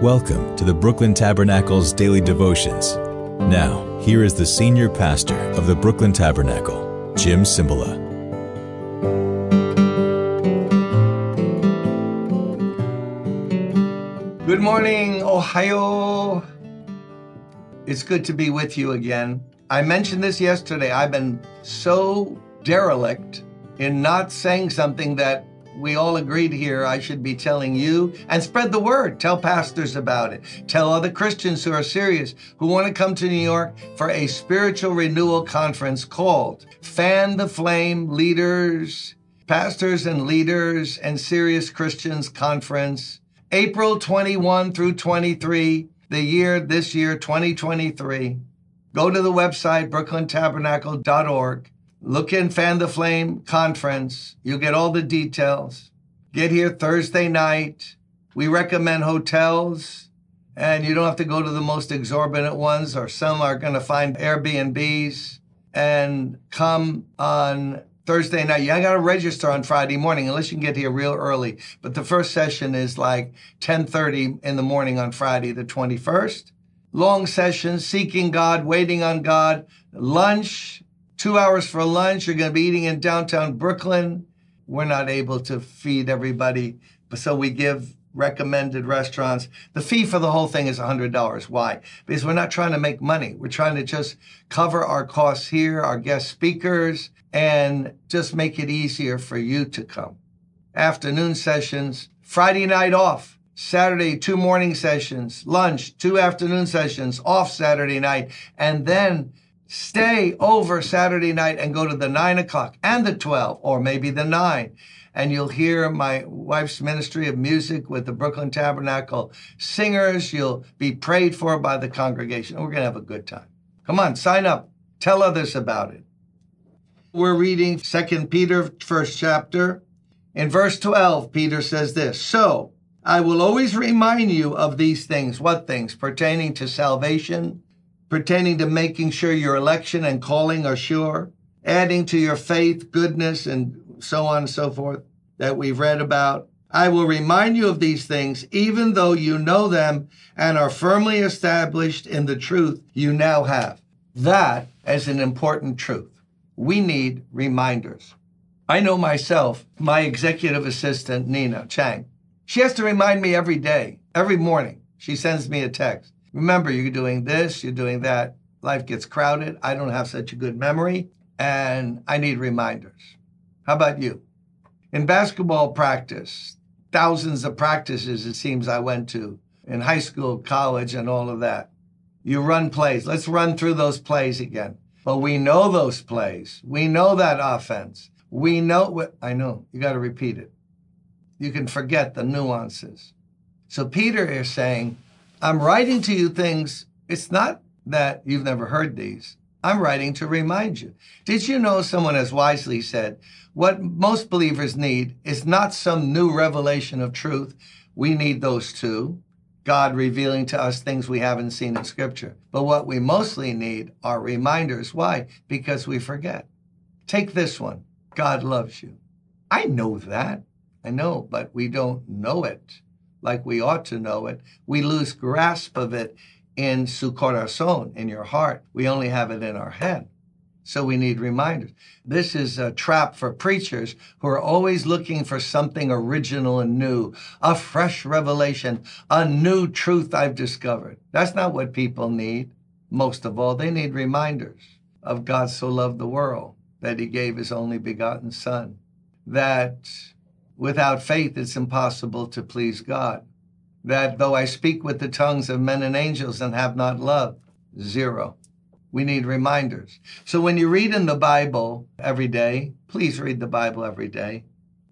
Welcome to the Brooklyn Tabernacle's daily devotions. Now, here is the senior pastor of the Brooklyn Tabernacle, Jim Cymbala. Good morning, Ohio. It's good to be with you again. I mentioned this yesterday. I've been so derelict in not saying something that we all agreed here I should be telling you and spread the word. Tell pastors about it. Tell other Christians who are serious, who want to come to New York for a spiritual renewal conference called Fan the Flame Leaders, Pastors and Leaders and Serious Christians Conference, April 21 through 23, the year, this year, 2023. Go to the website, brooklyntabernacle.org Look in Fan the Flame conference. You'll get all the details. Get here Thursday night. We recommend hotels, and you don't have to go to the most exorbitant ones, or some are going to find Airbnbs. And come on Thursday night. You got to register on Friday morning unless you can get here real early. But the first session is like 10:30 in the morning on Friday the 21st. Long sessions, seeking God, waiting on God, lunch, two hours for lunch. You're going to be eating in downtown Brooklyn. We're not able to feed everybody, but so we give recommended restaurants. The fee for the whole thing is $100. Why? Because we're not trying to make money. We're trying to just cover our costs here, our guest speakers, and just make it easier for you to come. Afternoon sessions, Friday night off. Saturday, two morning sessions, lunch, two afternoon sessions, off Saturday night, and then stay over Saturday night and go to the nine o'clock and the 12, or maybe the nine. And you'll hear my wife's ministry of music with the Brooklyn Tabernacle singers. You'll be prayed for by the congregation. We're going to have a good time. Come on, sign up. Tell others about it. We're reading Second Peter, first chapter. In verse 12, Peter says this So I will always remind you of these things. What things? Pertaining to salvation pertaining to making sure your election and calling are sure, adding to your faith, goodness, and so on and so forth that we've read about. I will remind you of these things, even though you know them and are firmly established in the truth you now have. That is an important truth. We need reminders. I know myself, my executive assistant, Nina Chang, she has to remind me every day, every morning. She sends me a text. Remember, you're doing this, you're doing that. Life gets crowded. I don't have such a good memory, and I need reminders. How about you? In basketball practice, thousands of practices it seems I went to in high school, college, and all of that. You run plays. Let's run through those plays again. But we know those plays. We know that offense. We know I know. You got to repeat it. You can forget the nuances. So Peter is saying, I'm writing to you things. It's not that you've never heard these. I'm writing to remind you. Did you know someone has wisely said, what most believers need is not some new revelation of truth. We need those too. God revealing to us things we haven't seen in scripture. But what we mostly need are reminders. Why? Because we forget. Take this one. God loves you. I know that. I know, but we don't know it like we ought to know it. We lose grasp of it in su corazon, in your heart. We only have it in our head. So we need reminders. This is a trap for preachers who are always looking for something original and new, a fresh revelation, a new truth I've discovered. That's not what people need. Most of all, they need reminders of God so loved the world that he gave his only begotten son. That Without faith, it's impossible to please God. That though I speak with the tongues of men and angels and have not love, zero. We need reminders. So when you read in the Bible every day, please read the Bible every day.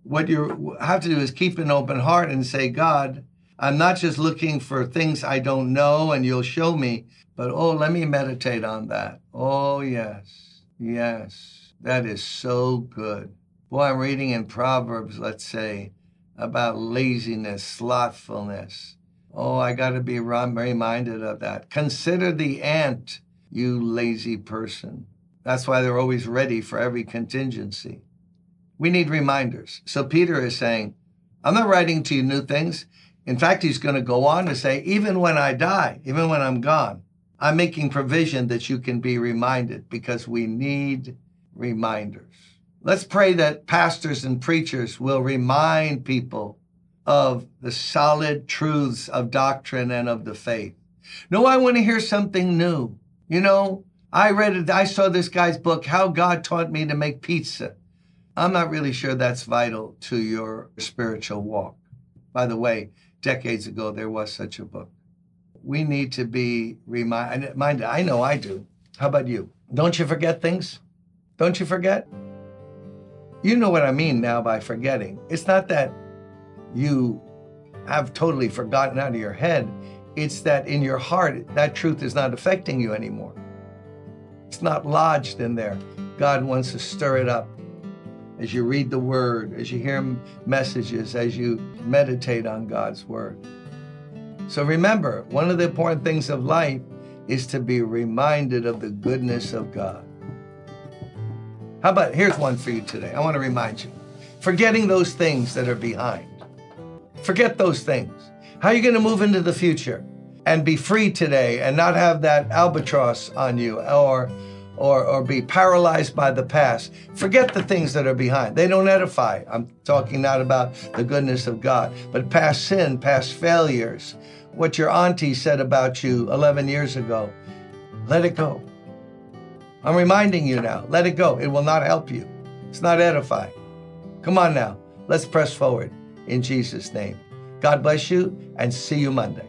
What you have to do is keep an open heart and say, God, I'm not just looking for things I don't know and you'll show me, but oh, let me meditate on that. Oh, yes, yes, that is so good. Boy, I'm reading in Proverbs, let's say, about laziness, slothfulness. Oh, I got to be reminded of that. Consider the ant, you lazy person. That's why they're always ready for every contingency. We need reminders. So Peter is saying, I'm not writing to you new things. In fact, he's going to go on to say, even when I die, even when I'm gone, I'm making provision that you can be reminded because we need reminders. Let's pray that pastors and preachers will remind people of the solid truths of doctrine and of the faith. No, I want to hear something new. You know, I read it, I saw this guy's book, How God Taught Me to Make Pizza. I'm not really sure that's vital to your spiritual walk. By the way, decades ago, there was such a book. We need to be reminded. I know I do. How about you? Don't you forget things? Don't you forget? You know what I mean now by forgetting. It's not that you have totally forgotten out of your head, it's that in your heart, that truth is not affecting you anymore. It's not lodged in there. God wants to stir it up as you read the word, as you hear messages, as you meditate on God's word. So remember, one of the important things of life is to be reminded of the goodness of God. How about here's one for you today? I want to remind you forgetting those things that are behind. Forget those things. How are you going to move into the future and be free today and not have that albatross on you or or, or be paralyzed by the past. Forget the things that are behind. They don't edify. I'm talking not about the goodness of God, but past sin, past failures, what your auntie said about you 11 years ago. Let it go. I'm reminding you now, let it go. It will not help you. It's not edifying. Come on now, let's press forward in Jesus' name. God bless you and see you Monday.